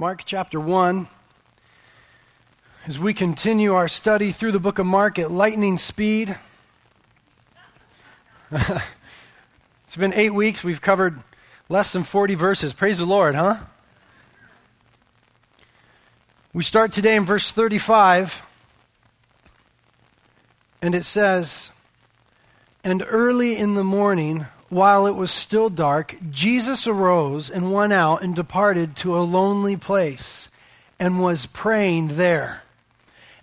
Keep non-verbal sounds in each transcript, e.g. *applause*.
Mark chapter 1. As we continue our study through the book of Mark at lightning speed. *laughs* it's been eight weeks. We've covered less than 40 verses. Praise the Lord, huh? We start today in verse 35, and it says, And early in the morning, while it was still dark, Jesus arose and went out and departed to a lonely place and was praying there.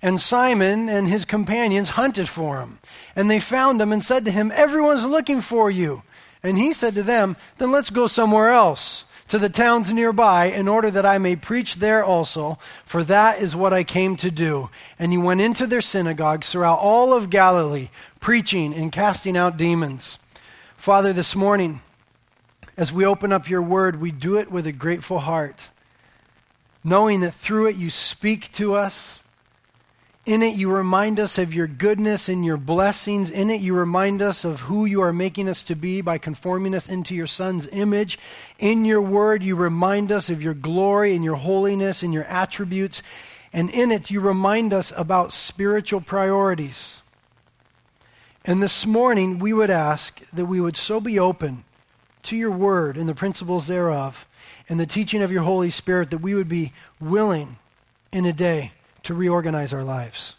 And Simon and his companions hunted for him. And they found him and said to him, Everyone's looking for you. And he said to them, Then let's go somewhere else, to the towns nearby, in order that I may preach there also, for that is what I came to do. And he went into their synagogues throughout all of Galilee, preaching and casting out demons. Father, this morning, as we open up your word, we do it with a grateful heart, knowing that through it you speak to us. In it, you remind us of your goodness and your blessings. In it, you remind us of who you are making us to be by conforming us into your Son's image. In your word, you remind us of your glory and your holiness and your attributes. And in it, you remind us about spiritual priorities. And this morning, we would ask that we would so be open to your word and the principles thereof and the teaching of your Holy Spirit that we would be willing in a day to reorganize our lives,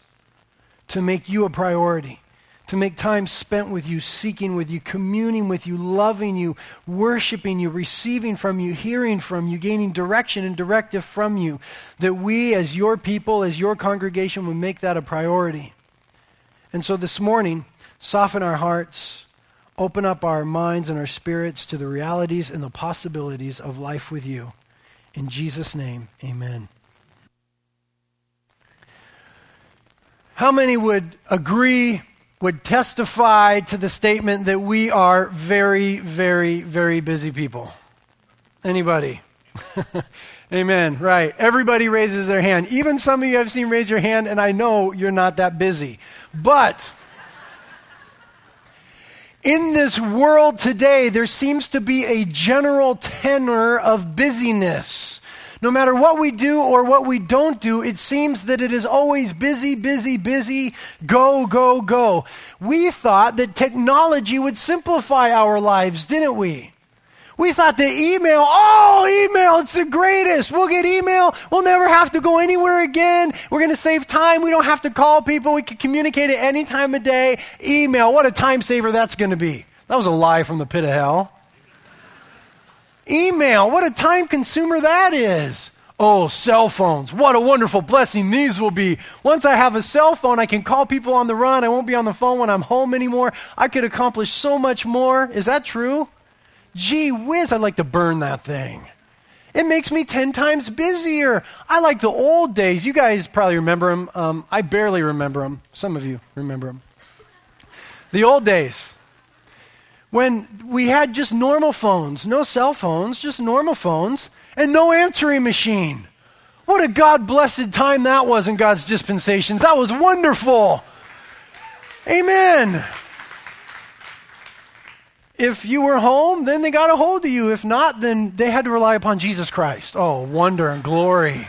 to make you a priority, to make time spent with you, seeking with you, communing with you, loving you, worshiping you, receiving from you, hearing from you, gaining direction and directive from you, that we as your people, as your congregation, would make that a priority. And so this morning, soften our hearts, open up our minds and our spirits to the realities and the possibilities of life with you. In Jesus' name, amen. How many would agree, would testify to the statement that we are very, very, very busy people? Anybody? *laughs* Amen. Right. Everybody raises their hand. Even some of you I've seen raise your hand, and I know you're not that busy. But in this world today, there seems to be a general tenor of busyness. No matter what we do or what we don't do, it seems that it is always busy, busy, busy, go, go, go. We thought that technology would simplify our lives, didn't we? We thought the email, oh, email, it's the greatest. We'll get email. We'll never have to go anywhere again. We're going to save time. We don't have to call people. We can communicate at any time of day. Email, what a time saver that's going to be. That was a lie from the pit of hell. Email, what a time consumer that is. Oh, cell phones. What a wonderful blessing these will be. Once I have a cell phone, I can call people on the run. I won't be on the phone when I'm home anymore. I could accomplish so much more. Is that true? Gee whiz, I'd like to burn that thing. It makes me 10 times busier. I like the old days. You guys probably remember them. Um, I barely remember them. Some of you remember them. The old days when we had just normal phones, no cell phones, just normal phones, and no answering machine. What a God blessed time that was in God's dispensations. That was wonderful. Amen. If you were home, then they got a hold of you. If not, then they had to rely upon Jesus Christ. Oh, wonder and glory.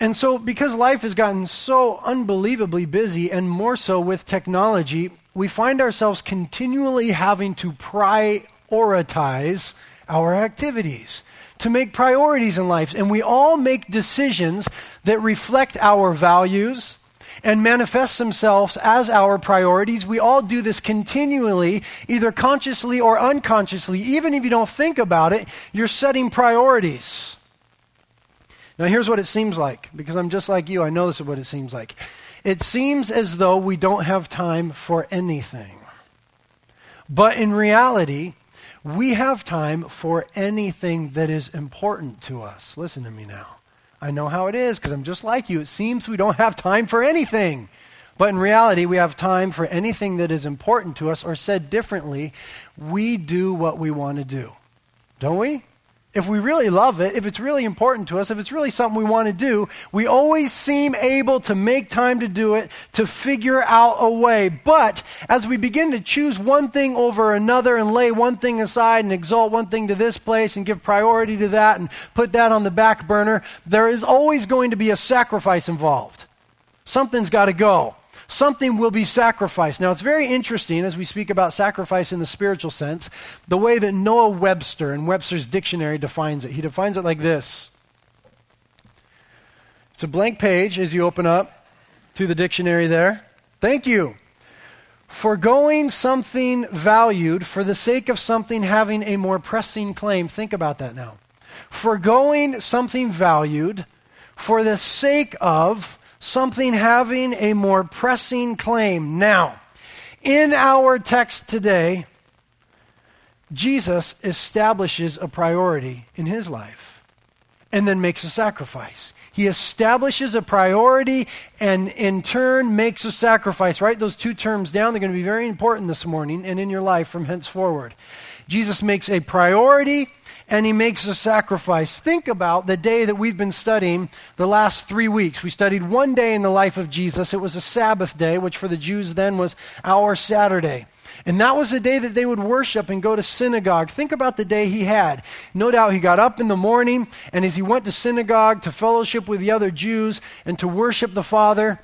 And so, because life has gotten so unbelievably busy, and more so with technology, we find ourselves continually having to prioritize our activities, to make priorities in life. And we all make decisions that reflect our values, and manifest themselves as our priorities. We all do this continually, either consciously or unconsciously. Even if you don't think about it, you're setting priorities. Now, here's what it seems like, because I'm just like you, I know this is what it seems like. It seems as though we don't have time for anything. But in reality, we have time for anything that is important to us. Listen to me now. I know how it is because I'm just like you. It seems we don't have time for anything. But in reality, we have time for anything that is important to us, or said differently, we do what we want to do. Don't we? If we really love it, if it's really important to us, if it's really something we want to do, we always seem able to make time to do it, to figure out a way. But as we begin to choose one thing over another and lay one thing aside and exalt one thing to this place and give priority to that and put that on the back burner, there is always going to be a sacrifice involved. Something's got to go something will be sacrificed. Now, it's very interesting as we speak about sacrifice in the spiritual sense, the way that Noah Webster in Webster's dictionary defines it. He defines it like this it's a blank page as you open up to the dictionary there. Thank you. Foregoing something valued for the sake of something having a more pressing claim. Think about that now. Foregoing something valued for the sake of something having a more pressing claim. Now, in our text today, Jesus establishes a priority in his life and then makes a sacrifice. He establishes a priority and in turn makes a sacrifice. Write those two terms down. They're going to be very important this morning and in your life from henceforward. Jesus makes a priority and he makes a sacrifice. Think about the day that we've been studying the last three weeks. We studied one day in the life of Jesus. It was a Sabbath day, which for the Jews then was our Saturday. And that was the day that they would worship and go to synagogue. Think about the day he had. No doubt he got up in the morning, and as he went to synagogue to fellowship with the other Jews and to worship the Father,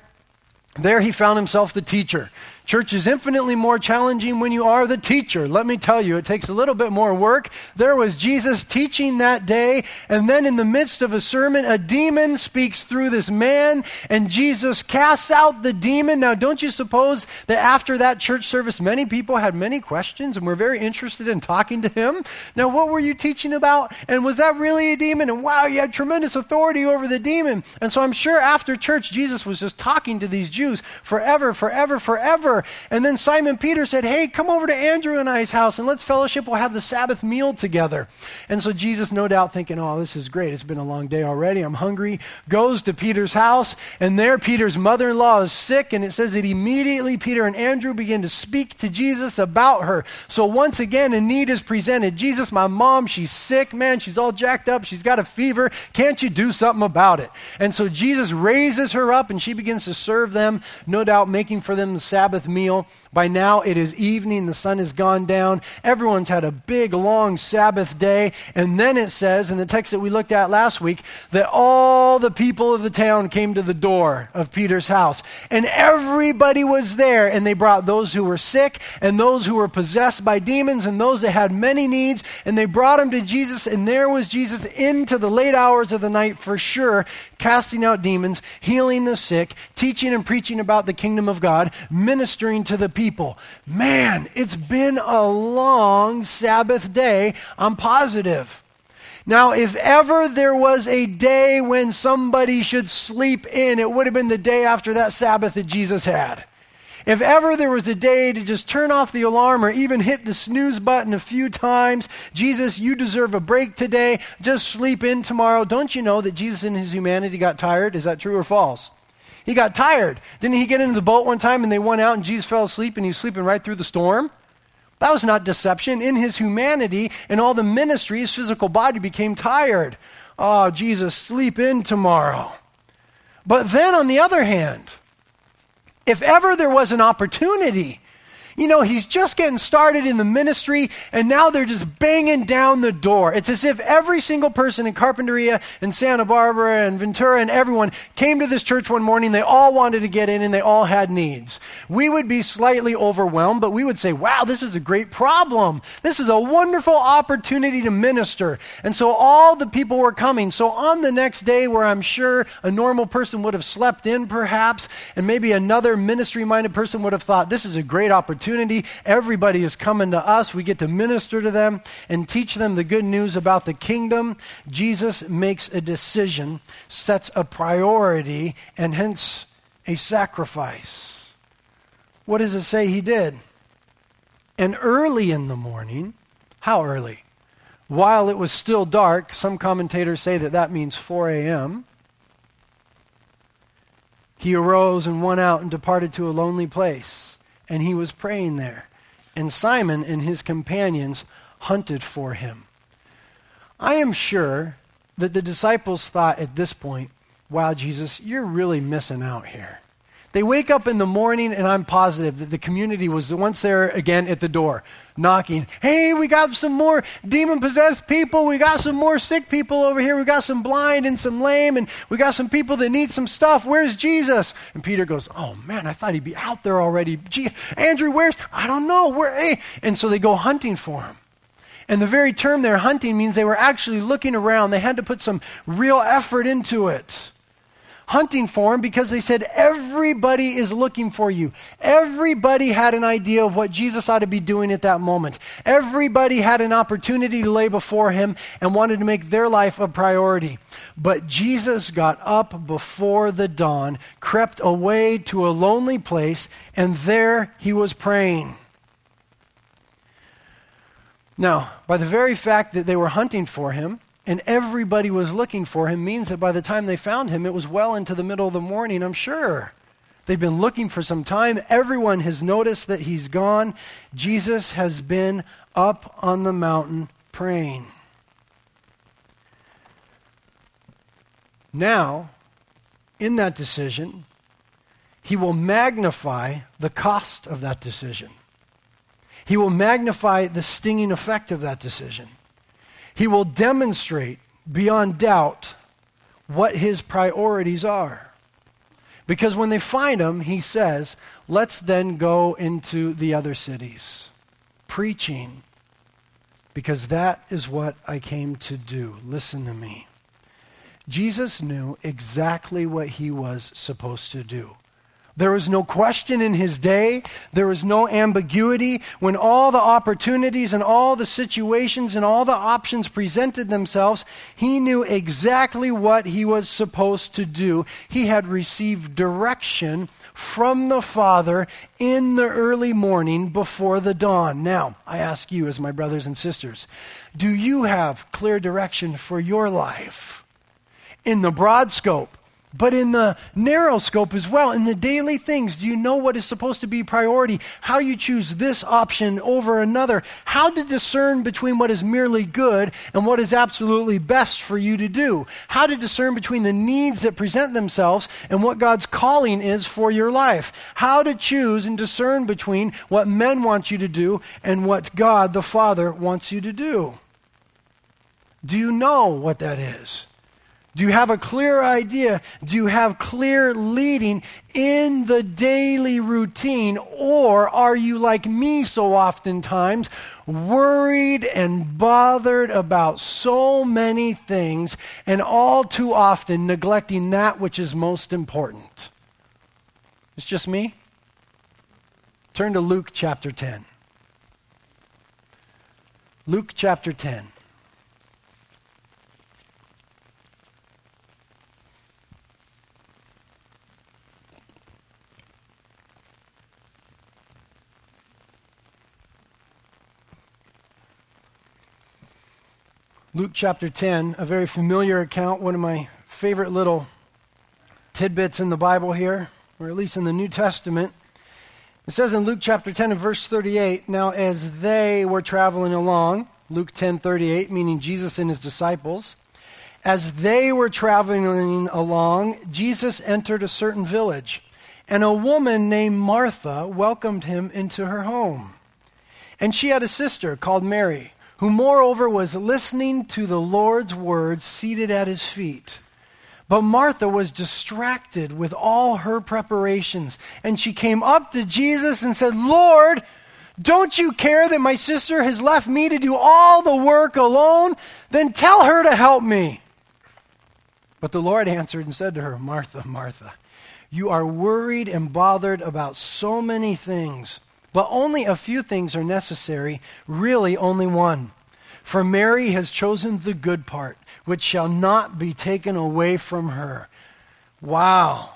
there he found himself the teacher. Church is infinitely more challenging when you are the teacher. Let me tell you, it takes a little bit more work. There was Jesus teaching that day, and then in the midst of a sermon, a demon speaks through this man, and Jesus casts out the demon. Now, don't you suppose that after that church service, many people had many questions and were very interested in talking to him? Now, what were you teaching about? And was that really a demon? And wow, you had tremendous authority over the demon. And so I'm sure after church, Jesus was just talking to these Jews forever, forever, forever. And then Simon Peter said, Hey, come over to Andrew and I's house and let's fellowship. We'll have the Sabbath meal together. And so Jesus, no doubt thinking, Oh, this is great. It's been a long day already. I'm hungry. Goes to Peter's house. And there, Peter's mother in law is sick. And it says that immediately Peter and Andrew begin to speak to Jesus about her. So once again, a need is presented. Jesus, my mom, she's sick, man. She's all jacked up. She's got a fever. Can't you do something about it? And so Jesus raises her up and she begins to serve them, no doubt making for them the Sabbath meal. By now it is evening, the sun has gone down. Everyone's had a big, long Sabbath day. And then it says, in the text that we looked at last week, that all the people of the town came to the door of Peter's house. And everybody was there. And they brought those who were sick, and those who were possessed by demons, and those that had many needs. And they brought them to Jesus. And there was Jesus into the late hours of the night for sure, casting out demons, healing the sick, teaching and preaching about the kingdom of God, ministering to the people. Man, it's been a long Sabbath day. I'm positive. Now, if ever there was a day when somebody should sleep in, it would have been the day after that Sabbath that Jesus had. If ever there was a day to just turn off the alarm or even hit the snooze button a few times, Jesus, you deserve a break today. Just sleep in tomorrow. Don't you know that Jesus in his humanity got tired? Is that true or false? He got tired. Didn't he get into the boat one time and they went out and Jesus fell asleep and he was sleeping right through the storm? That was not deception. In his humanity and all the ministry, his physical body became tired. Oh, Jesus, sleep in tomorrow. But then on the other hand, if ever there was an opportunity you know, he's just getting started in the ministry, and now they're just banging down the door. It's as if every single person in Carpinteria and Santa Barbara and Ventura and everyone came to this church one morning. They all wanted to get in, and they all had needs. We would be slightly overwhelmed, but we would say, wow, this is a great problem. This is a wonderful opportunity to minister. And so all the people were coming. So on the next day, where I'm sure a normal person would have slept in perhaps, and maybe another ministry minded person would have thought, this is a great opportunity opportunity. Everybody is coming to us. We get to minister to them and teach them the good news about the kingdom. Jesus makes a decision, sets a priority, and hence a sacrifice. What does it say he did? And early in the morning, how early? While it was still dark, some commentators say that that means 4 a.m. He arose and went out and departed to a lonely place and he was praying there. And Simon and his companions hunted for him. I am sure that the disciples thought at this point, wow, Jesus, you're really missing out here. They wake up in the morning, and I'm positive that the community was once there again at the door, knocking. Hey, we got some more demon possessed people. We got some more sick people over here. We got some blind and some lame, and we got some people that need some stuff. Where's Jesus? And Peter goes, Oh man, I thought he'd be out there already. Gee, Andrew, where's? I don't know. Where? Hey. And so they go hunting for him. And the very term they're hunting means they were actually looking around. They had to put some real effort into it hunting for him because they said, Everybody is looking for you. Everybody had an idea of what Jesus ought to be doing at that moment. Everybody had an opportunity to lay before him and wanted to make their life a priority. But Jesus got up before the dawn, crept away to a lonely place, and there he was praying. Now, by the very fact that they were hunting for him, and everybody was looking for him means that by the time they found him, it was well into the middle of the morning, I'm sure. They've been looking for some time. Everyone has noticed that he's gone. Jesus has been up on the mountain praying. Now, in that decision, he will magnify the cost of that decision. He will magnify the stinging effect of that decision. He will demonstrate beyond doubt what his priorities are. Because when they find him, he says, let's then go into the other cities, preaching, because that is what I came to do. Listen to me. Jesus knew exactly what he was supposed to do. There was no question in his day. There was no ambiguity. When all the opportunities and all the situations and all the options presented themselves, he knew exactly what he was supposed to do. He had received direction from the Father in the early morning before the dawn. Now, I ask you, as my brothers and sisters, do you have clear direction for your life? In the broad scope, but in the narrow scope as well, in the daily things, do you know what is supposed to be priority? How you choose this option over another? How to discern between what is merely good and what is absolutely best for you to do? How to discern between the needs that present themselves and what God's calling is for your life? How to choose and discern between what men want you to do and what God the Father wants you to do? Do you know what that is? Do you have a clear idea? Do you have clear leading in the daily routine? Or are you like me so oftentimes, worried and bothered about so many things and all too often neglecting that which is most important? It's just me? Turn to Luke chapter 10. Luke chapter 10. Luke chapter 10, a very familiar account, one of my favorite little tidbits in the Bible here, or at least in the New Testament. It says in Luke chapter 10 and verse 38, now as they were traveling along, Luke 10 38, meaning Jesus and his disciples, as they were traveling along, Jesus entered a certain village, and a woman named Martha welcomed him into her home. And she had a sister called Mary who moreover was listening to the Lord's words seated at his feet. But Martha was distracted with all her preparations, and she came up to Jesus and said, Lord, don't you care that my sister has left me to do all the work alone? Then tell her to help me. But the Lord answered and said to her, Martha, Martha, you are worried and bothered about so many things but only a few things are necessary, really only one. For Mary has chosen the good part, which shall not be taken away from her. Wow.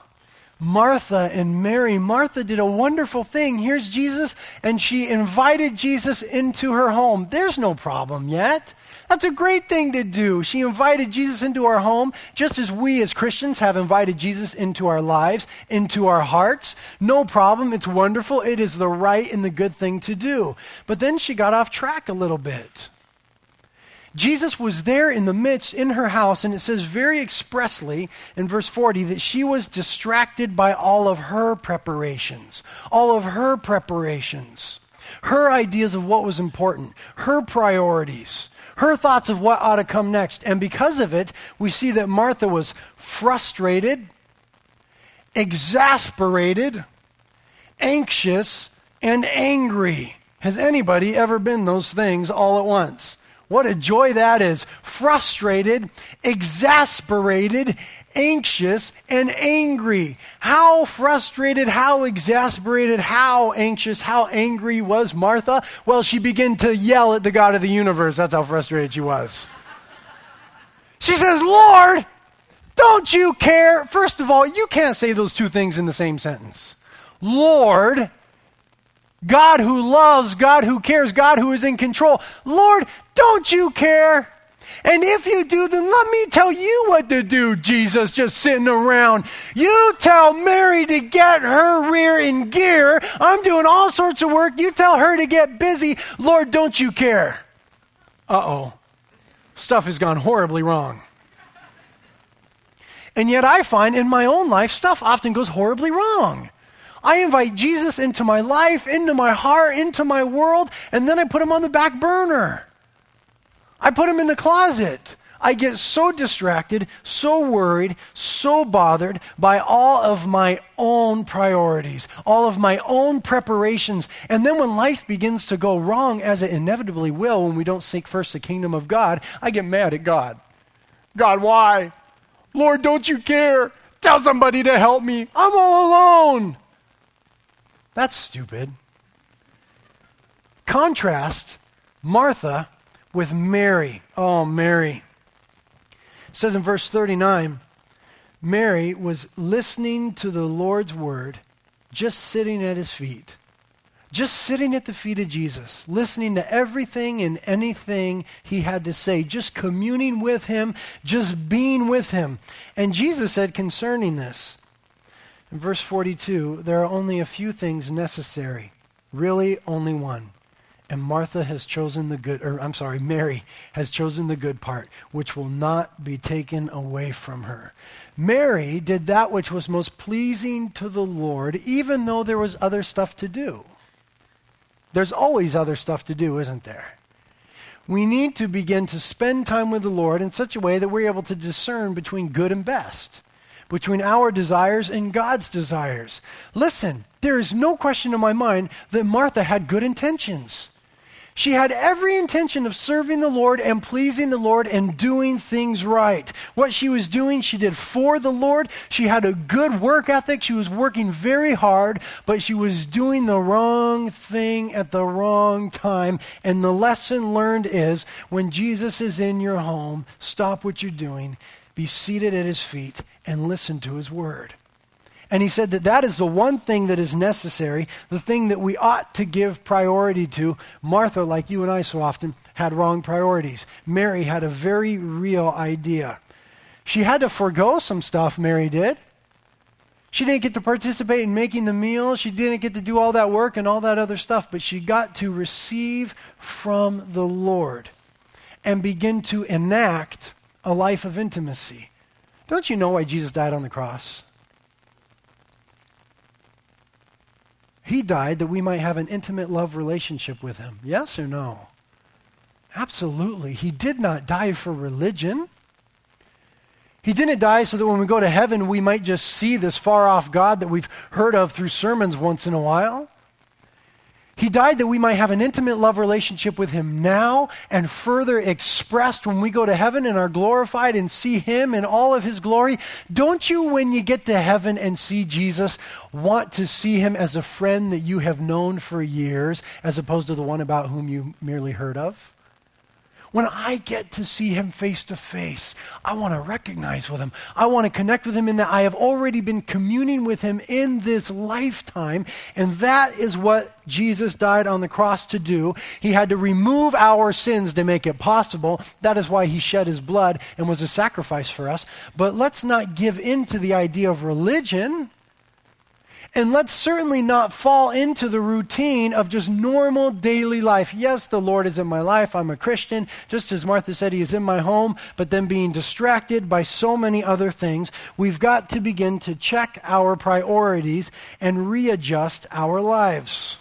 Martha and Mary. Martha did a wonderful thing. Here's Jesus, and she invited Jesus into her home. There's no problem yet. That's a great thing to do. She invited Jesus into our home, just as we as Christians have invited Jesus into our lives, into our hearts. No problem. It's wonderful. It is the right and the good thing to do. But then she got off track a little bit. Jesus was there in the midst, in her house, and it says very expressly in verse 40 that she was distracted by all of her preparations. All of her preparations. Her ideas of what was important, her priorities, her thoughts of what ought to come next. And because of it, we see that Martha was frustrated, exasperated, anxious, and angry. Has anybody ever been those things all at once? What a joy that is. Frustrated, exasperated, anxious, and angry. How frustrated, how exasperated, how anxious, how angry was Martha? Well, she began to yell at the God of the universe. That's how frustrated she was. She says, Lord, don't you care? First of all, you can't say those two things in the same sentence. Lord, God who loves, God who cares, God who is in control. Lord, don't you care? And if you do, then let me tell you what to do, Jesus, just sitting around. You tell Mary to get her rear in gear. I'm doing all sorts of work. You tell her to get busy. Lord, don't you care? Uh oh. Stuff has gone horribly wrong. And yet I find in my own life, stuff often goes horribly wrong. I invite Jesus into my life, into my heart, into my world, and then I put him on the back burner. I put him in the closet. I get so distracted, so worried, so bothered by all of my own priorities, all of my own preparations. And then when life begins to go wrong, as it inevitably will when we don't seek first the kingdom of God, I get mad at God. God, why? Lord, don't you care? Tell somebody to help me. I'm all alone. That's stupid. Contrast Martha with Mary. Oh, Mary. It says in verse 39 Mary was listening to the Lord's word, just sitting at his feet. Just sitting at the feet of Jesus, listening to everything and anything he had to say, just communing with him, just being with him. And Jesus said concerning this, in verse 42, there are only a few things necessary, really only one. And Martha has chosen the good, or I'm sorry, Mary has chosen the good part, which will not be taken away from her. Mary did that which was most pleasing to the Lord, even though there was other stuff to do. There's always other stuff to do, isn't there? We need to begin to spend time with the Lord in such a way that we're able to discern between good and best between our desires and God's desires. Listen, there is no question in my mind that Martha had good intentions. She had every intention of serving the Lord and pleasing the Lord and doing things right. What she was doing, she did for the Lord. She had a good work ethic. She was working very hard, but she was doing the wrong thing at the wrong time. And the lesson learned is when Jesus is in your home, stop what you're doing be seated at his feet and listen to his word. And he said that that is the one thing that is necessary, the thing that we ought to give priority to. Martha, like you and I so often, had wrong priorities. Mary had a very real idea. She had to forego some stuff, Mary did. She didn't get to participate in making the meal. She didn't get to do all that work and all that other stuff, but she got to receive from the Lord and begin to enact a life of intimacy. Don't you know why Jesus died on the cross? He died that we might have an intimate love relationship with Him. Yes or no? Absolutely. He did not die for religion. He didn't die so that when we go to heaven, we might just see this far off God that we've heard of through sermons once in a while. He died that we might have an intimate love relationship with Him now and further expressed when we go to heaven and are glorified and see Him in all of His glory. Don't you, when you get to heaven and see Jesus, want to see Him as a friend that you have known for years as opposed to the one about whom you merely heard of? When I get to see him face to face, I want to recognize with him. I want to connect with him in that I have already been communing with him in this lifetime. And that is what Jesus died on the cross to do. He had to remove our sins to make it possible. That is why he shed his blood and was a sacrifice for us. But let's not give in to the idea of religion And let's certainly not fall into the routine of just normal daily life. Yes, the Lord is in my life. I'm a Christian, just as Martha said, He is in my home, but then being distracted by so many other things. We've got to begin to check our priorities and readjust our lives.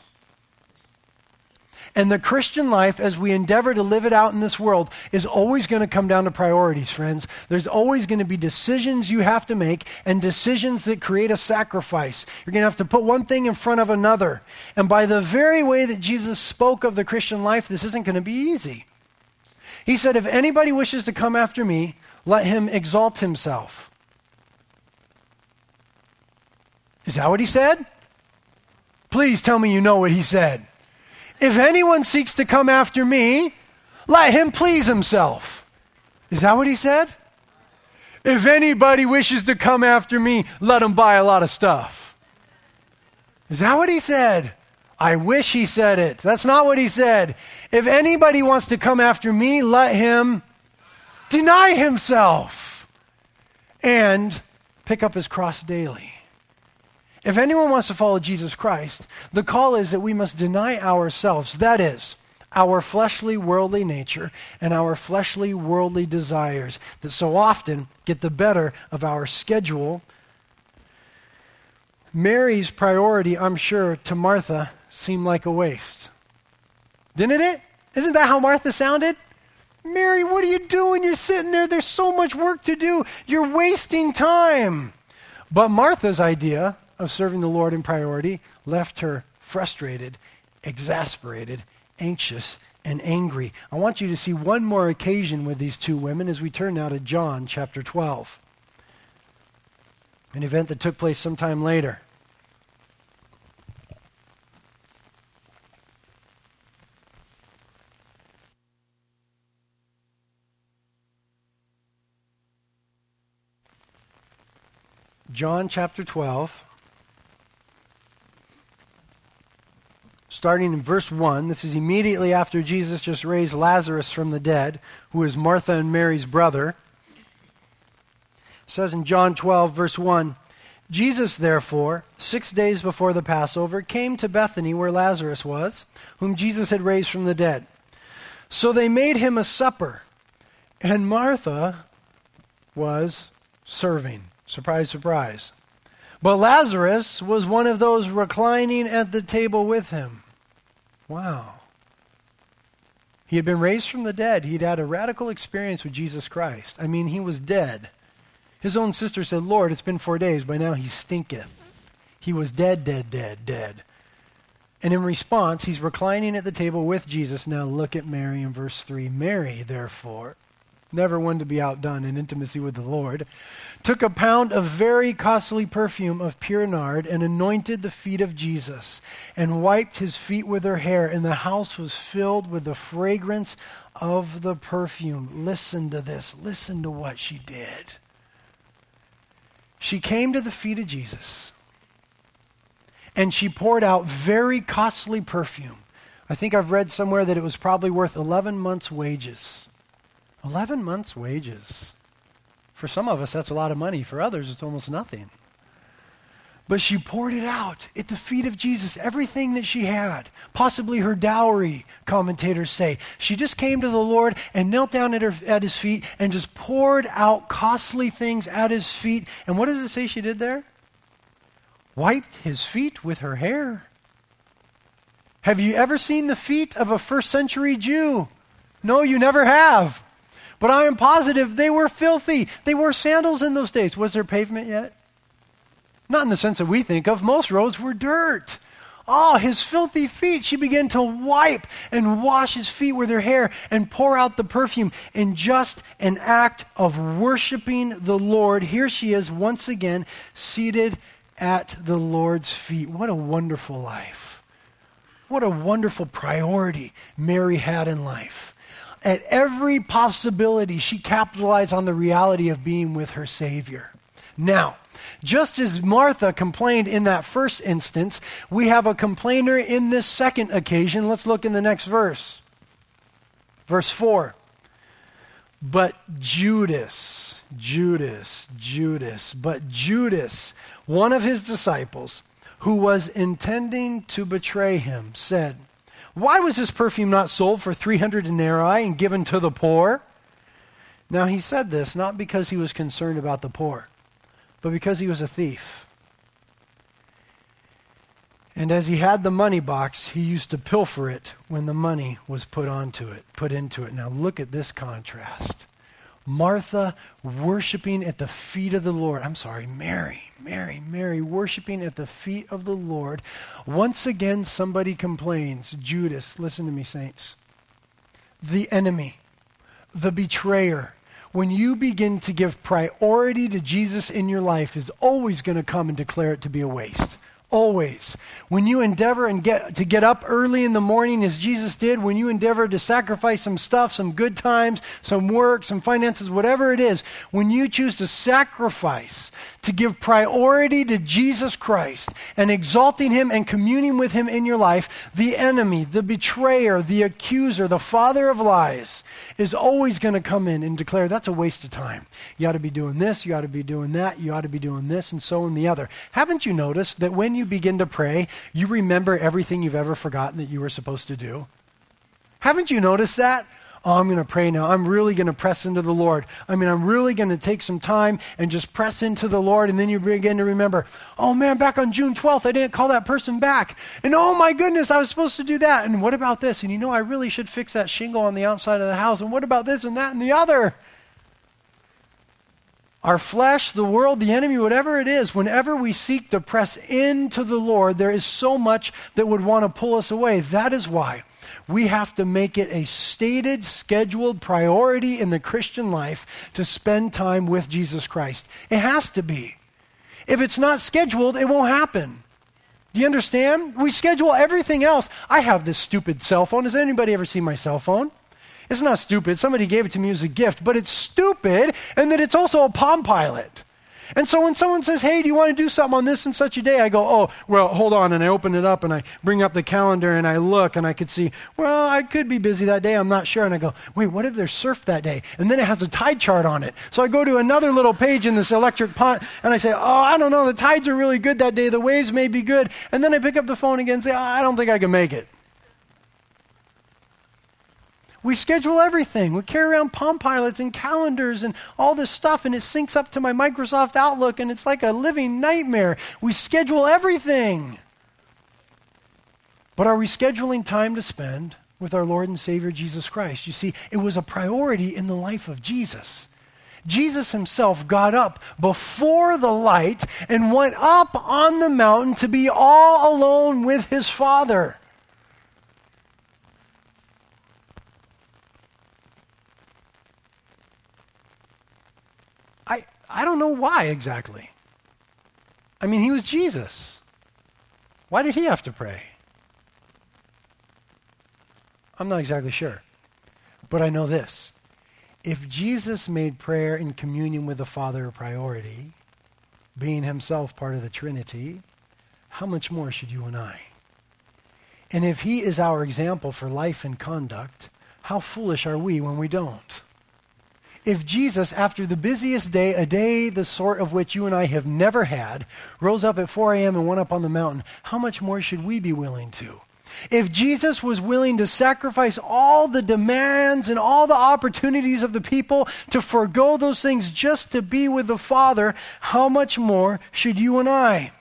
And the Christian life, as we endeavor to live it out in this world, is always going to come down to priorities, friends. There's always going to be decisions you have to make and decisions that create a sacrifice. You're going to have to put one thing in front of another. And by the very way that Jesus spoke of the Christian life, this isn't going to be easy. He said, If anybody wishes to come after me, let him exalt himself. Is that what he said? Please tell me you know what he said. If anyone seeks to come after me, let him please himself. Is that what he said? If anybody wishes to come after me, let him buy a lot of stuff. Is that what he said? I wish he said it. That's not what he said. If anybody wants to come after me, let him deny himself and pick up his cross daily. If anyone wants to follow Jesus Christ, the call is that we must deny ourselves. That is, our fleshly, worldly nature and our fleshly, worldly desires that so often get the better of our schedule. Mary's priority, I'm sure, to Martha seemed like a waste. Didn't it? Isn't that how Martha sounded? Mary, what are you doing? You're sitting there. There's so much work to do. You're wasting time. But Martha's idea of serving the Lord in priority left her frustrated, exasperated, anxious, and angry. I want you to see one more occasion with these two women as we turn now to John chapter 12, an event that took place sometime later. John chapter 12. Starting in verse 1. This is immediately after Jesus just raised Lazarus from the dead, who is Martha and Mary's brother. It says in John 12, verse 1 Jesus, therefore, six days before the Passover, came to Bethany where Lazarus was, whom Jesus had raised from the dead. So they made him a supper, and Martha was serving. Surprise, surprise. But Lazarus was one of those reclining at the table with him. Wow. He had been raised from the dead. He'd had a radical experience with Jesus Christ. I mean, he was dead. His own sister said, Lord, it's been four days. By now he stinketh. He was dead, dead, dead, dead. And in response, he's reclining at the table with Jesus. Now look at Mary in verse 3. Mary, therefore, never one to be outdone in intimacy with the Lord, took a pound of very costly perfume of pure nard and anointed the feet of Jesus and wiped his feet with her hair, and the house was filled with the fragrance of the perfume. Listen to this. Listen to what she did. She came to the feet of Jesus and she poured out very costly perfume. I think I've read somewhere that it was probably worth 11 months' wages. 11 months' wages. For some of us, that's a lot of money. For others, it's almost nothing. But she poured it out at the feet of Jesus, everything that she had, possibly her dowry, commentators say. She just came to the Lord and knelt down at, her, at his feet and just poured out costly things at his feet. And what does it say she did there? Wiped his feet with her hair. Have you ever seen the feet of a first century Jew? No, you never have. But I am positive they were filthy. They wore sandals in those days. Was there pavement yet? Not in the sense that we think of. Most roads were dirt. Oh, his filthy feet. She began to wipe and wash his feet with her hair and pour out the perfume in just an act of worshiping the Lord. Here she is once again seated at the Lord's feet. What a wonderful life. What a wonderful priority Mary had in life. At every possibility, she capitalized on the reality of being with her Savior. Now, just as Martha complained in that first instance, we have a complainer in this second occasion. Let's look in the next verse. Verse 4. But Judas, Judas, Judas, but Judas, one of his disciples, who was intending to betray him, said, Why was this perfume not sold for 300 denarii and given to the poor? Now he said this not because he was concerned about the poor, but because he was a thief. And as he had the money box, he used to pilfer it when the money was put onto it, put into it. Now look at this contrast. Martha worshiping at the feet of the Lord. I'm sorry, Mary, Mary, Mary worshiping at the feet of the Lord. Once again, somebody complains. Judas, listen to me, saints. The enemy, the betrayer, when you begin to give priority to Jesus in your life, is always going to come and declare it to be a waste. Always. When you endeavor and get to get up early in the morning as Jesus did, when you endeavor to sacrifice some stuff, some good times, some work, some finances, whatever it is, when you choose to sacrifice, to give priority to Jesus Christ and exalting him and communing with him in your life, the enemy, the betrayer, the accuser, the father of lies is always going to come in and declare that's a waste of time. You ought to be doing this, you ought to be doing that, you ought to be doing this and so and the other. Haven't you noticed that when you you begin to pray, you remember everything you've ever forgotten that you were supposed to do? Haven't you noticed that? Oh, I'm going to pray now. I'm really going to press into the Lord. I mean, I'm really going to take some time and just press into the Lord. And then you begin to remember, oh man, back on June 12th, I didn't call that person back. And oh my goodness, I was supposed to do that. And what about this? And you know, I really should fix that shingle on the outside of the house. And what about this and that and the other? Our flesh, the world, the enemy, whatever it is, whenever we seek to press into the Lord, there is so much that would want to pull us away. That is why we have to make it a stated, scheduled priority in the Christian life to spend time with Jesus Christ. It has to be. If it's not scheduled, it won't happen. Do you understand? We schedule everything else. I have this stupid cell phone. Has anybody ever seen my cell phone? It's not stupid. Somebody gave it to me as a gift, but it's stupid and that it's also a Palm Pilot. And so when someone says, Hey, do you want to do something on this and such a day? I go, Oh, well, hold on. And I open it up and I bring up the calendar and I look and I could see, Well, I could be busy that day. I'm not sure. And I go, Wait, what if there's surf that day? And then it has a tide chart on it. So I go to another little page in this electric Palm and I say, Oh, I don't know. The tides are really good that day. The waves may be good. And then I pick up the phone again and say, oh, I don't think I can make it. We schedule everything. We carry around Palm Pilots and calendars and all this stuff, and it syncs up to my Microsoft Outlook, and it's like a living nightmare. We schedule everything. But are we scheduling time to spend with our Lord and Savior Jesus Christ? You see, it was a priority in the life of Jesus. Jesus himself got up before the light and went up on the mountain to be all alone with his Father. I don't know why exactly. I mean, he was Jesus. Why did he have to pray? I'm not exactly sure. But I know this. If Jesus made prayer in communion with the Father a priority, being himself part of the Trinity, how much more should you and I? And if he is our example for life and conduct, how foolish are we when we don't? If Jesus, after the busiest day, a day the sort of which you and I have never had, rose up at 4 a.m. and went up on the mountain, how much more should we be willing to? If Jesus was willing to sacrifice all the demands and all the opportunities of the people to forego those things just to be with the Father, how much more should you and I?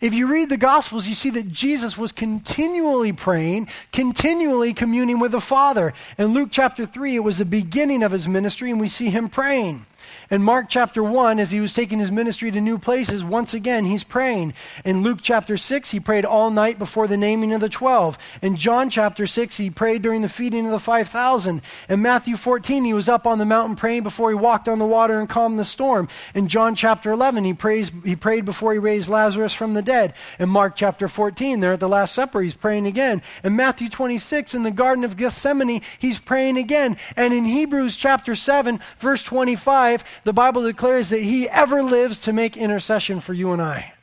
If you read the Gospels, you see that Jesus was continually praying, continually communing with the Father. In Luke chapter 3, it was the beginning of his ministry, and we see him praying. In Mark chapter 1, as he was taking his ministry to new places, once again, he's praying. In Luke chapter 6, he prayed all night before the naming of the 12. In John chapter 6, he prayed during the feeding of the 5,000. In Matthew 14, he was up on the mountain praying before he walked on the water and calmed the storm. In John chapter 11, he, prays, he prayed before he raised Lazarus from the dead. In Mark chapter 14, there at the Last Supper, he's praying again. In Matthew 26, in the Garden of Gethsemane, he's praying again. And in Hebrews chapter 7, verse 25, the Bible declares that he ever lives to make intercession for you and I.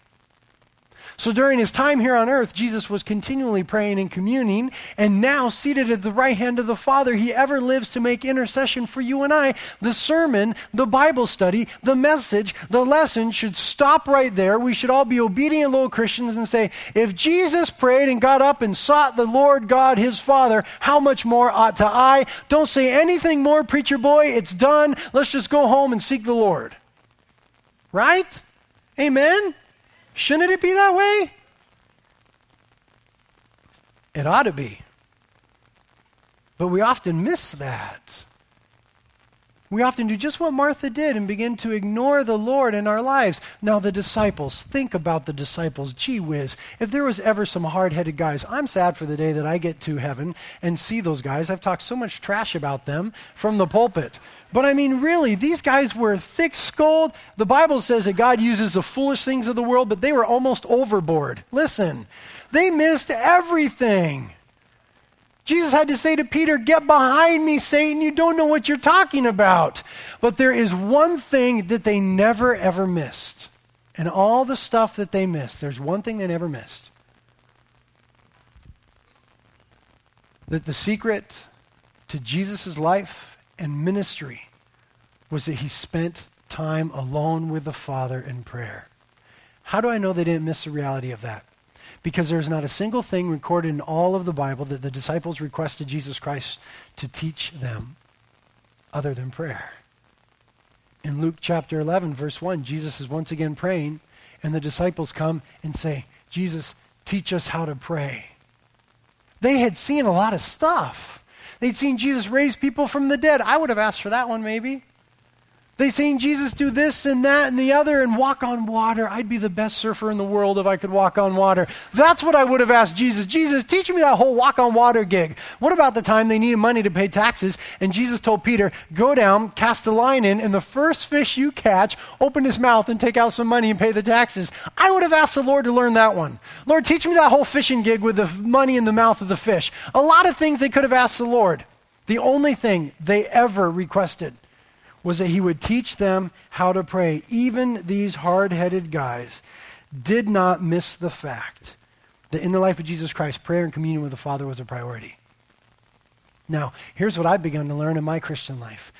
So during his time here on earth, Jesus was continually praying and communing, and now seated at the right hand of the Father, he ever lives to make intercession for you and I. The sermon, the Bible study, the message, the lesson should stop right there. We should all be obedient little Christians and say, if Jesus prayed and got up and sought the Lord God, his Father, how much more ought to I? Don't say anything more, preacher boy. It's done. Let's just go home and seek the Lord. Right? Amen? Shouldn't it be that way? It ought to be. But we often miss that. We often do just what Martha did and begin to ignore the Lord in our lives. Now, the disciples, think about the disciples. Gee whiz, if there was ever some hard headed guys, I'm sad for the day that I get to heaven and see those guys. I've talked so much trash about them from the pulpit. But I mean, really, these guys were thick skulled. The Bible says that God uses the foolish things of the world, but they were almost overboard. Listen, they missed everything. Jesus had to say to Peter, Get behind me, Satan. You don't know what you're talking about. But there is one thing that they never, ever missed. And all the stuff that they missed, there's one thing they never missed. That the secret to Jesus' life and ministry was that he spent time alone with the Father in prayer. How do I know they didn't miss the reality of that? Because there's not a single thing recorded in all of the Bible that the disciples requested Jesus Christ to teach them other than prayer. In Luke chapter 11, verse 1, Jesus is once again praying, and the disciples come and say, Jesus, teach us how to pray. They had seen a lot of stuff. They'd seen Jesus raise people from the dead. I would have asked for that one, maybe. They seen Jesus do this and that and the other and walk on water. I'd be the best surfer in the world if I could walk on water. That's what I would have asked Jesus. Jesus, teach me that whole walk on water gig. What about the time they needed money to pay taxes and Jesus told Peter, go down, cast a line in, and the first fish you catch, open his mouth and take out some money and pay the taxes. I would have asked the Lord to learn that one. Lord, teach me that whole fishing gig with the money in the mouth of the fish. A lot of things they could have asked the Lord. The only thing they ever requested was that he would teach them how to pray. Even these hard headed guys did not miss the fact that in the life of Jesus Christ, prayer and communion with the Father was a priority. Now, here's what I've begun to learn in my Christian life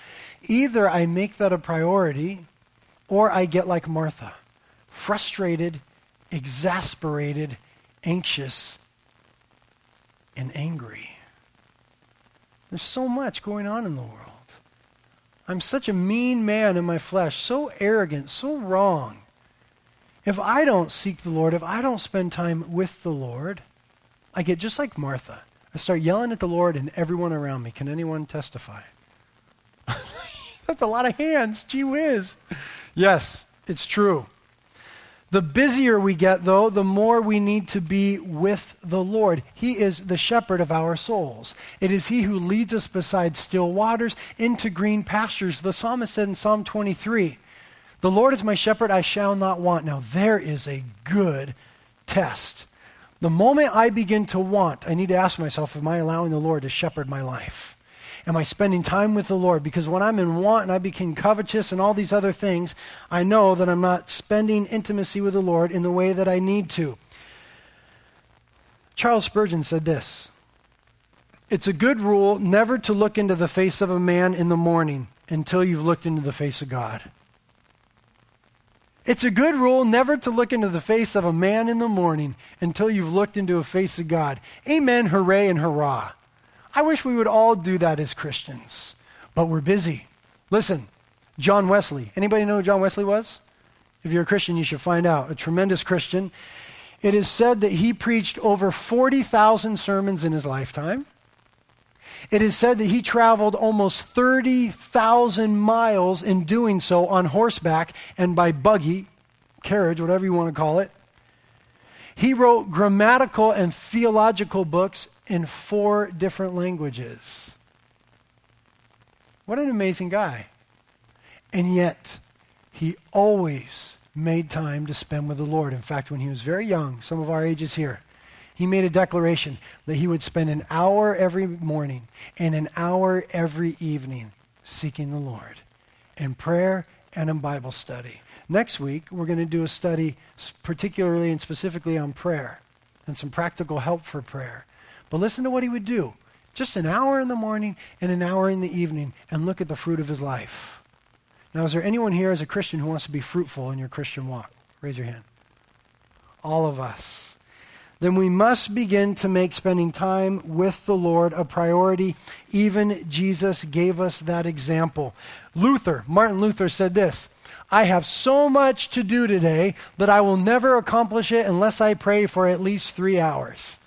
either I make that a priority or I get like Martha, frustrated, exasperated, anxious, and angry. There's so much going on in the world. I'm such a mean man in my flesh, so arrogant, so wrong. If I don't seek the Lord, if I don't spend time with the Lord, I get just like Martha. I start yelling at the Lord and everyone around me. Can anyone testify? *laughs* That's a lot of hands. Gee whiz. Yes, it's true. The busier we get, though, the more we need to be with the Lord. He is the shepherd of our souls. It is He who leads us beside still waters into green pastures. The psalmist said in Psalm 23, The Lord is my shepherd, I shall not want. Now, there is a good test. The moment I begin to want, I need to ask myself, Am I allowing the Lord to shepherd my life? Am I spending time with the Lord? Because when I'm in want and I become covetous and all these other things, I know that I'm not spending intimacy with the Lord in the way that I need to. Charles Spurgeon said this It's a good rule never to look into the face of a man in the morning until you've looked into the face of God. It's a good rule never to look into the face of a man in the morning until you've looked into a face of God. Amen, hooray, and hurrah. I wish we would all do that as Christians, but we're busy. Listen, John Wesley. Anybody know who John Wesley was? If you're a Christian, you should find out. A tremendous Christian. It is said that he preached over 40,000 sermons in his lifetime. It is said that he traveled almost 30,000 miles in doing so on horseback and by buggy, carriage, whatever you want to call it. He wrote grammatical and theological books in four different languages. What an amazing guy. And yet, he always made time to spend with the Lord. In fact, when he was very young, some of our ages here, he made a declaration that he would spend an hour every morning and an hour every evening seeking the Lord in prayer and in Bible study. Next week, we're going to do a study particularly and specifically on prayer and some practical help for prayer. But listen to what he would do just an hour in the morning and an hour in the evening and look at the fruit of his life. Now, is there anyone here as a Christian who wants to be fruitful in your Christian walk? Raise your hand. All of us. Then we must begin to make spending time with the Lord a priority. Even Jesus gave us that example. Luther, Martin Luther said this I have so much to do today that I will never accomplish it unless I pray for at least three hours.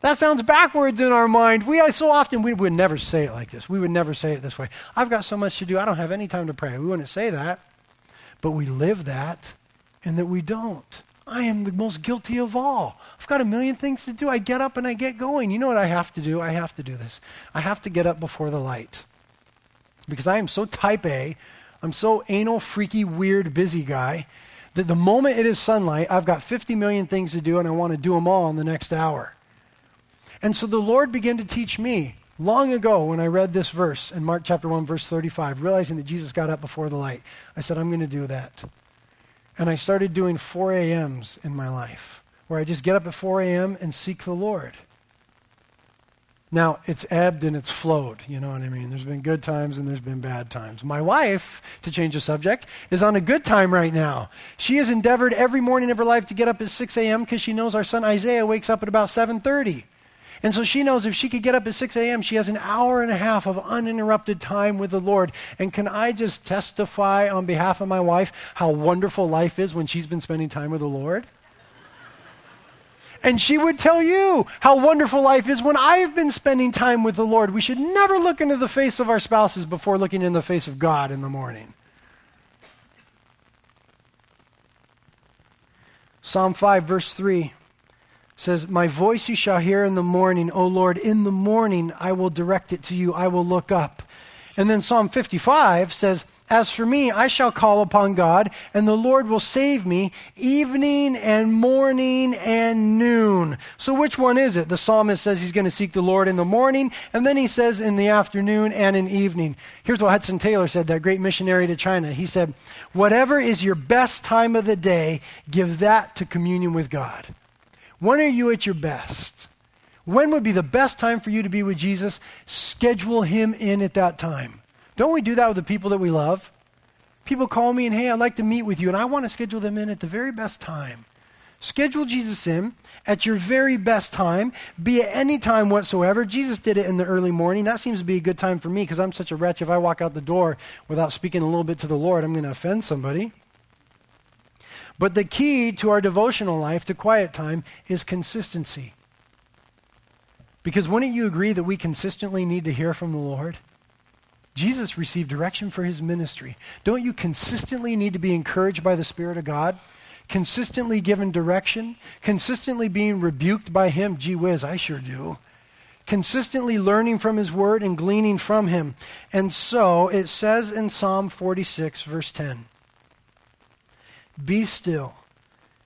That sounds backwards in our mind. We so often we would never say it like this. We would never say it this way. I've got so much to do. I don't have any time to pray. We wouldn't say that. But we live that and that we don't. I am the most guilty of all. I've got a million things to do. I get up and I get going. You know what I have to do? I have to do this. I have to get up before the light. Because I am so type A, I'm so anal, freaky, weird, busy guy that the moment it is sunlight, I've got 50 million things to do and I want to do them all in the next hour. And so the Lord began to teach me long ago when I read this verse in Mark chapter 1, verse 35, realizing that Jesus got up before the light. I said, I'm going to do that. And I started doing 4 a.m.s in my life, where I just get up at 4 a.m. and seek the Lord. Now, it's ebbed and it's flowed, you know what I mean? There's been good times and there's been bad times. My wife, to change the subject, is on a good time right now. She has endeavored every morning of her life to get up at 6 a.m. because she knows our son Isaiah wakes up at about 7:30. And so she knows if she could get up at 6 a.m., she has an hour and a half of uninterrupted time with the Lord. And can I just testify on behalf of my wife how wonderful life is when she's been spending time with the Lord? And she would tell you how wonderful life is when I've been spending time with the Lord. We should never look into the face of our spouses before looking in the face of God in the morning. Psalm 5, verse 3 says, My voice you shall hear in the morning, O Lord. In the morning I will direct it to you. I will look up. And then Psalm 55 says, As for me, I shall call upon God, and the Lord will save me evening and morning and noon. So which one is it? The psalmist says he's going to seek the Lord in the morning, and then he says in the afternoon and in evening. Here's what Hudson Taylor said, that great missionary to China. He said, Whatever is your best time of the day, give that to communion with God. When are you at your best? When would be the best time for you to be with Jesus? Schedule him in at that time. Don't we do that with the people that we love? People call me and, hey, I'd like to meet with you, and I want to schedule them in at the very best time. Schedule Jesus in at your very best time, be at any time whatsoever. Jesus did it in the early morning. That seems to be a good time for me because I'm such a wretch. If I walk out the door without speaking a little bit to the Lord, I'm going to offend somebody. But the key to our devotional life, to quiet time, is consistency. Because wouldn't you agree that we consistently need to hear from the Lord? Jesus received direction for his ministry. Don't you consistently need to be encouraged by the Spirit of God? Consistently given direction? Consistently being rebuked by him? Gee whiz, I sure do. Consistently learning from his word and gleaning from him. And so it says in Psalm 46, verse 10 be still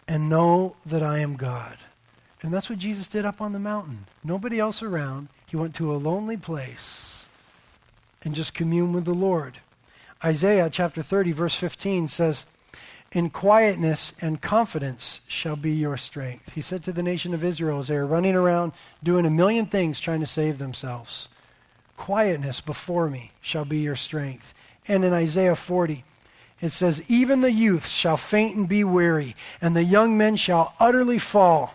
and know that I am God. And that's what Jesus did up on the mountain. Nobody else around. He went to a lonely place and just communed with the Lord. Isaiah chapter 30, verse 15 says, In quietness and confidence shall be your strength. He said to the nation of Israel as they were running around doing a million things trying to save themselves, Quietness before me shall be your strength. And in Isaiah 40, it says, Even the youth shall faint and be weary, and the young men shall utterly fall.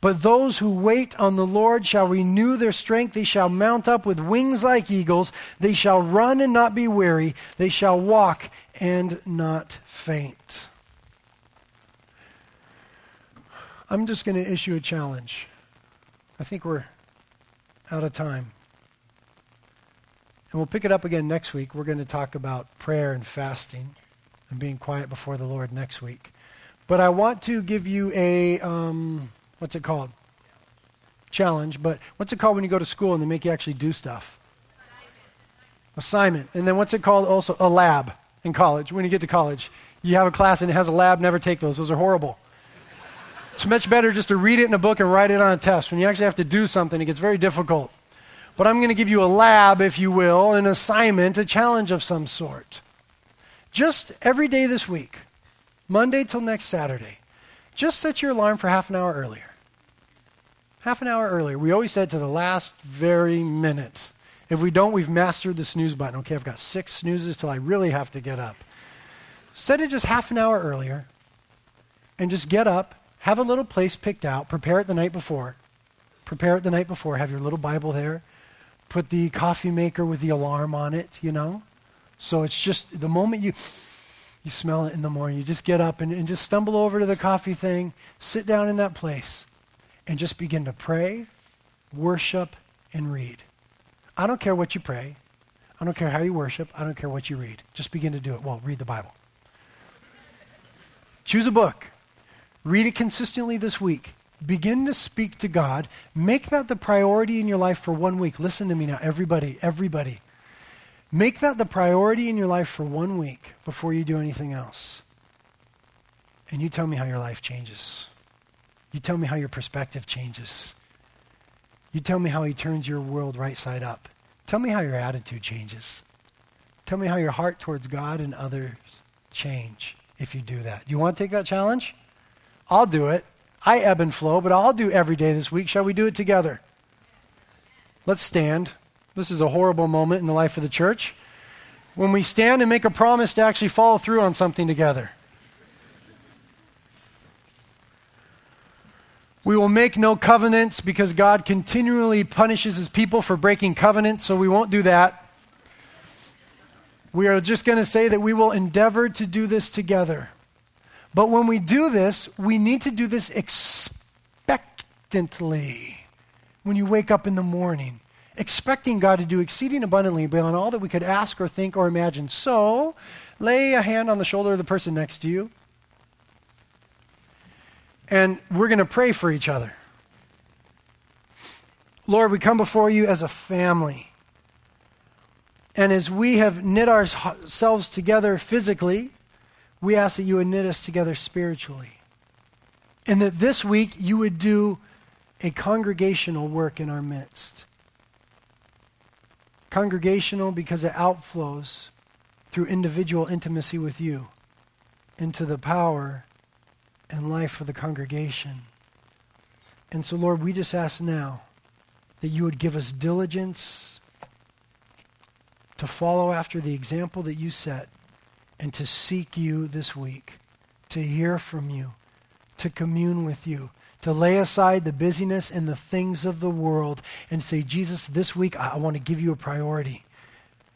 But those who wait on the Lord shall renew their strength. They shall mount up with wings like eagles. They shall run and not be weary. They shall walk and not faint. I'm just going to issue a challenge. I think we're out of time. And we'll pick it up again next week. We're going to talk about prayer and fasting and being quiet before the Lord next week. But I want to give you a, um, what's it called? Challenge. But what's it called when you go to school and they make you actually do stuff? Assignment. And then what's it called also? A lab in college. When you get to college, you have a class and it has a lab. Never take those. Those are horrible. It's much better just to read it in a book and write it on a test. When you actually have to do something, it gets very difficult. But I'm going to give you a lab, if you will, an assignment, a challenge of some sort. Just every day this week, Monday till next Saturday, just set your alarm for half an hour earlier. Half an hour earlier. We always said to the last very minute. If we don't, we've mastered the snooze button. Okay, I've got six snoozes till I really have to get up. Set it just half an hour earlier and just get up, have a little place picked out, prepare it the night before. Prepare it the night before, have your little Bible there, put the coffee maker with the alarm on it, you know. So it's just the moment you you smell it in the morning, you just get up and, and just stumble over to the coffee thing, sit down in that place, and just begin to pray, worship, and read. I don't care what you pray. I don't care how you worship. I don't care what you read. Just begin to do it. Well, read the Bible. Choose a book. Read it consistently this week. Begin to speak to God. Make that the priority in your life for one week. Listen to me now, everybody, everybody. Make that the priority in your life for one week before you do anything else. And you tell me how your life changes. You tell me how your perspective changes. You tell me how he turns your world right side up. Tell me how your attitude changes. Tell me how your heart towards God and others change if you do that. You want to take that challenge? I'll do it. I ebb and flow, but I'll do every day this week. Shall we do it together? Let's stand. This is a horrible moment in the life of the church. When we stand and make a promise to actually follow through on something together. We will make no covenants because God continually punishes his people for breaking covenants, so we won't do that. We are just going to say that we will endeavor to do this together. But when we do this, we need to do this expectantly. When you wake up in the morning, expecting God to do exceeding abundantly beyond all that we could ask or think or imagine. So, lay a hand on the shoulder of the person next to you, and we're going to pray for each other. Lord, we come before you as a family. And as we have knit ourselves together physically, we ask that you would knit us together spiritually. And that this week you would do a congregational work in our midst. Congregational because it outflows through individual intimacy with you into the power and life of the congregation. And so, Lord, we just ask now that you would give us diligence to follow after the example that you set and to seek you this week, to hear from you, to commune with you, to lay aside the busyness and the things of the world and say, Jesus, this week I, want to give you a priority.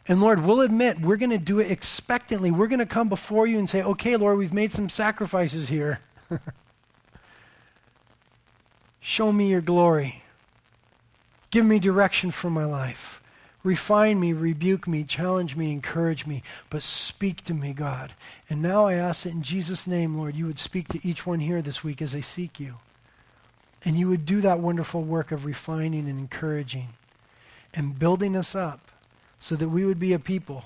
And Lord, we'll admit we're going to do it expectantly. We're going to come before you and say, okay, Lord, we've made some sacrifices here. *laughs* Show me your glory. Give me direction for my life. Refine me, rebuke me, challenge me, encourage me, but speak to me, God. And now I ask that in Jesus' name, Lord, you would speak to each one here this week as they seek you. And you would do that wonderful work of refining and encouraging and building us up so that we would be a people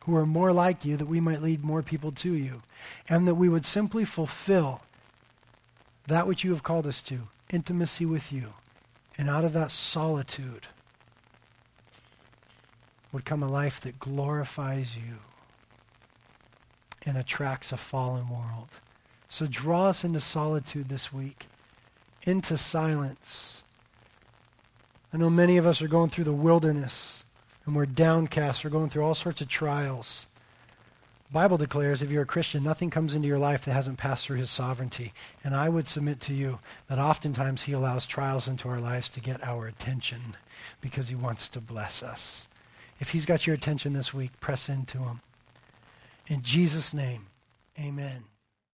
who are more like you, that we might lead more people to you, and that we would simply fulfill that which you have called us to intimacy with you. And out of that solitude would come a life that glorifies you and attracts a fallen world. So draw us into solitude this week, into silence. I know many of us are going through the wilderness and we're downcast, we're going through all sorts of trials. The Bible declares if you're a Christian, nothing comes into your life that hasn't passed through his sovereignty. And I would submit to you that oftentimes he allows trials into our lives to get our attention because he wants to bless us. If he's got your attention this week, press into him. In Jesus' name, amen.